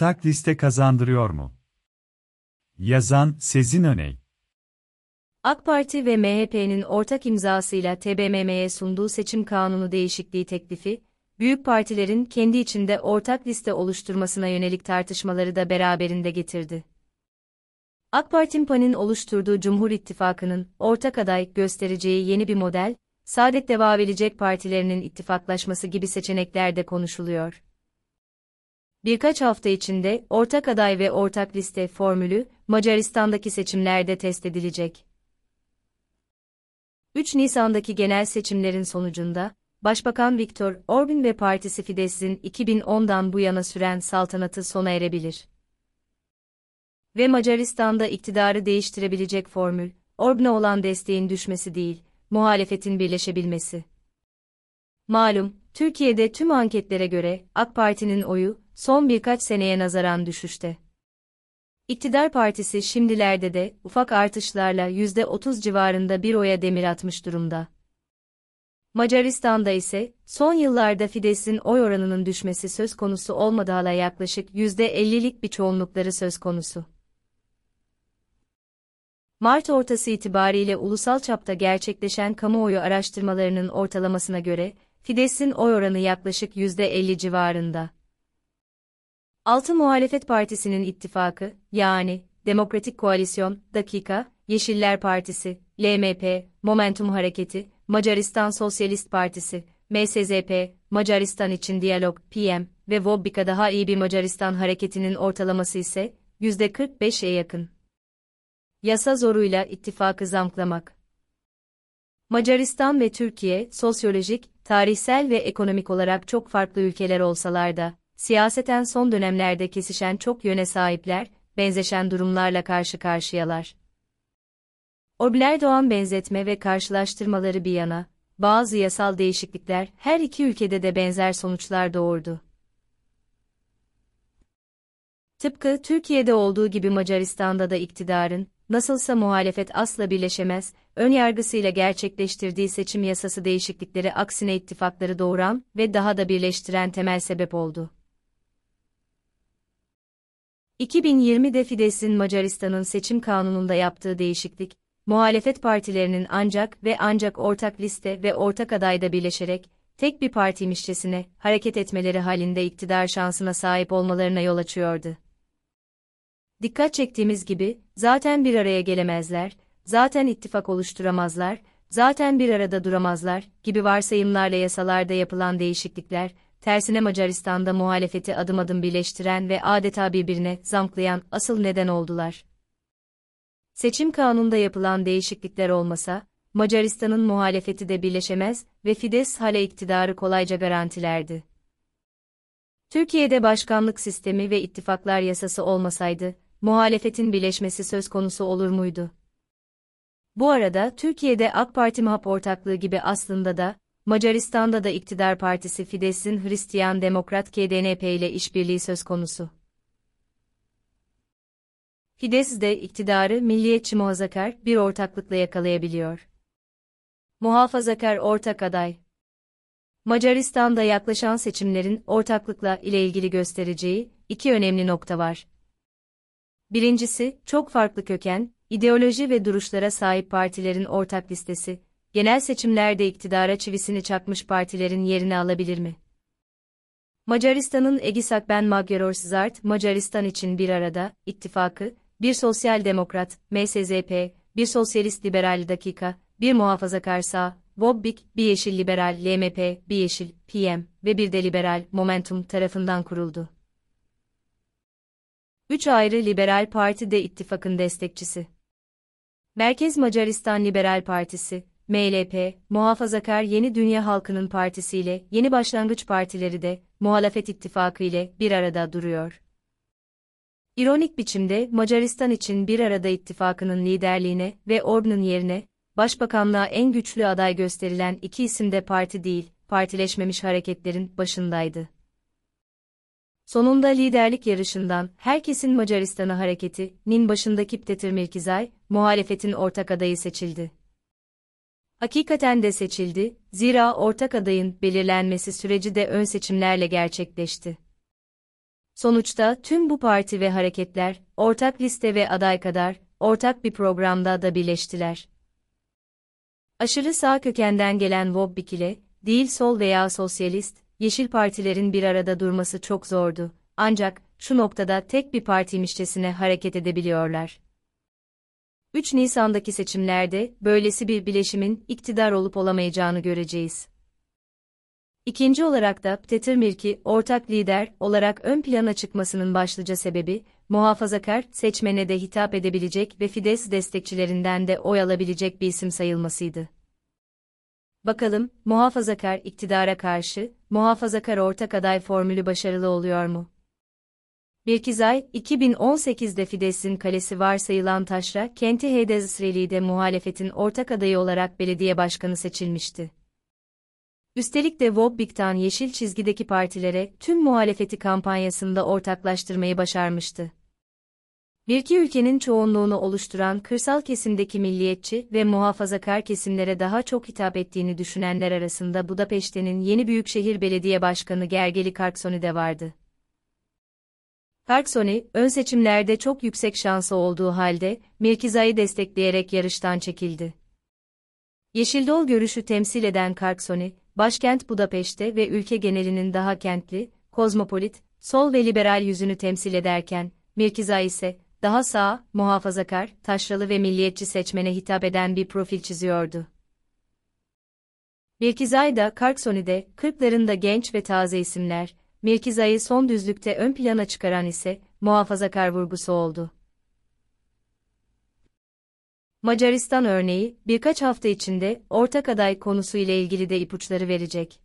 ortak liste kazandırıyor mu? Yazan Sezin Öney AK Parti ve MHP'nin ortak imzasıyla TBMM'ye sunduğu seçim kanunu değişikliği teklifi, büyük partilerin kendi içinde ortak liste oluşturmasına yönelik tartışmaları da beraberinde getirdi. AK Parti PAN'in oluşturduğu Cumhur İttifakı'nın ortak aday göstereceği yeni bir model, Saadet Deva Verecek partilerinin ittifaklaşması gibi seçenekler de konuşuluyor. Birkaç hafta içinde ortak aday ve ortak liste formülü Macaristan'daki seçimlerde test edilecek. 3 Nisan'daki genel seçimlerin sonucunda Başbakan Viktor Orban ve partisi Fidesz'in 2010'dan bu yana süren saltanatı sona erebilir. Ve Macaristan'da iktidarı değiştirebilecek formül, Orban'a olan desteğin düşmesi değil, muhalefetin birleşebilmesi. Malum, Türkiye'de tüm anketlere göre AK Parti'nin oyu son birkaç seneye nazaran düşüşte. İktidar partisi şimdilerde de ufak artışlarla %30 civarında bir oya demir atmış durumda. Macaristan'da ise son yıllarda Fidesz'in oy oranının düşmesi söz konusu olmadığı hala yaklaşık %50'lik bir çoğunlukları söz konusu. Mart ortası itibariyle ulusal çapta gerçekleşen kamuoyu araştırmalarının ortalamasına göre, Fidesz'in oy oranı yaklaşık %50 civarında. Altı Muhalefet Partisi'nin ittifakı, yani Demokratik Koalisyon, Dakika, Yeşiller Partisi, LMP, Momentum Hareketi, Macaristan Sosyalist Partisi, MSZP, Macaristan için Diyalog, PM ve Vobbika daha iyi bir Macaristan hareketinin ortalaması ise %45'e yakın. Yasa zoruyla ittifakı zamklamak. Macaristan ve Türkiye, sosyolojik, tarihsel ve ekonomik olarak çok farklı ülkeler olsalar da, siyaseten son dönemlerde kesişen çok yöne sahipler, benzeşen durumlarla karşı karşıyalar. Obler-Doğan benzetme ve karşılaştırmaları bir yana, bazı yasal değişiklikler her iki ülkede de benzer sonuçlar doğurdu. Tıpkı Türkiye'de olduğu gibi Macaristan'da da iktidarın, nasılsa muhalefet asla birleşemez, ön yargısıyla gerçekleştirdiği seçim yasası değişiklikleri aksine ittifakları doğuran ve daha da birleştiren temel sebep oldu. 2020'de Fidesz'in Macaristan'ın seçim kanununda yaptığı değişiklik, muhalefet partilerinin ancak ve ancak ortak liste ve ortak adayda birleşerek, tek bir partiymişçesine hareket etmeleri halinde iktidar şansına sahip olmalarına yol açıyordu. Dikkat çektiğimiz gibi, zaten bir araya gelemezler, zaten ittifak oluşturamazlar, zaten bir arada duramazlar gibi varsayımlarla yasalarda yapılan değişiklikler, tersine Macaristan'da muhalefeti adım adım birleştiren ve adeta birbirine zamklayan asıl neden oldular. Seçim kanunda yapılan değişiklikler olmasa, Macaristan'ın muhalefeti de birleşemez ve Fidesz hala iktidarı kolayca garantilerdi. Türkiye'de başkanlık sistemi ve ittifaklar yasası olmasaydı, muhalefetin birleşmesi söz konusu olur muydu? Bu arada Türkiye'de AK Parti MHP ortaklığı gibi aslında da, Macaristan'da da iktidar partisi Fidesz'in Hristiyan Demokrat KDNP ile işbirliği söz konusu. Fidesz de iktidarı milliyetçi muhafazakar bir ortaklıkla yakalayabiliyor. Muhafazakar ortak aday Macaristan'da yaklaşan seçimlerin ortaklıkla ile ilgili göstereceği iki önemli nokta var. Birincisi, çok farklı köken, ideoloji ve duruşlara sahip partilerin ortak listesi, genel seçimlerde iktidara çivisini çakmış partilerin yerini alabilir mi? Macaristan'ın Egisak Ben Magyarország Macaristan için bir arada, ittifakı, bir sosyal demokrat, MSZP, bir sosyalist liberal dakika, bir muhafazakar sağ, Vobbik, bir yeşil liberal LMP, bir yeşil, PM ve bir de liberal Momentum tarafından kuruldu. Üç ayrı liberal parti de ittifakın destekçisi. Merkez Macaristan Liberal Partisi, MLP, Muhafazakar Yeni Dünya Halkının Partisi ile Yeni Başlangıç Partileri de, muhalefet ittifakı ile bir arada duruyor. İronik biçimde Macaristan için bir arada ittifakının liderliğine ve Orban'ın yerine, başbakanlığa en güçlü aday gösterilen iki isim de parti değil, partileşmemiş hareketlerin başındaydı. Sonunda liderlik yarışından herkesin Macaristan'a hareketi,'nin başındaki Peter Mirkizay, muhalefetin ortak adayı seçildi. Hakikaten de seçildi, zira ortak adayın belirlenmesi süreci de ön seçimlerle gerçekleşti. Sonuçta tüm bu parti ve hareketler, ortak liste ve aday kadar, ortak bir programda da birleştiler. Aşırı sağ kökenden gelen Wobbik ile, değil sol veya sosyalist, yeşil partilerin bir arada durması çok zordu. Ancak, şu noktada tek bir partiymişçesine hareket edebiliyorlar. 3 Nisan'daki seçimlerde, böylesi bir bileşimin iktidar olup olamayacağını göreceğiz. İkinci olarak da Petermirki ortak lider olarak ön plana çıkmasının başlıca sebebi, muhafazakar seçmene de hitap edebilecek ve Fides destekçilerinden de oy alabilecek bir isim sayılmasıydı. Bakalım, muhafazakar iktidara karşı, muhafazakar ortak aday formülü başarılı oluyor mu? Birkizay, 2018'de Fides'in kalesi varsayılan Taşra, kenti Hedezsreli'de muhalefetin ortak adayı olarak belediye başkanı seçilmişti. Üstelik de Wobbik'tan yeşil çizgideki partilere tüm muhalefeti kampanyasında ortaklaştırmayı başarmıştı. Bir iki ülkenin çoğunluğunu oluşturan kırsal kesimdeki milliyetçi ve muhafazakar kesimlere daha çok hitap ettiğini düşünenler arasında Budapeşte'nin yeni büyükşehir belediye başkanı Gergeli Karksoni de vardı. Karksoni, ön seçimlerde çok yüksek şansı olduğu halde, Mirkiza'yı destekleyerek yarıştan çekildi. Yeşildol görüşü temsil eden Karksoni, başkent Budapeşte ve ülke genelinin daha kentli, kozmopolit, sol ve liberal yüzünü temsil ederken, Mirkiza ise, daha sağ, muhafazakar, taşralı ve milliyetçi seçmene hitap eden bir profil çiziyordu. Mirkizay da Karksoni'de, kırklarında genç ve taze isimler, Mirkizay'ı son düzlükte ön plana çıkaran ise, muhafazakar vurgusu oldu. Macaristan örneği, birkaç hafta içinde ortak aday konusu ile ilgili de ipuçları verecek.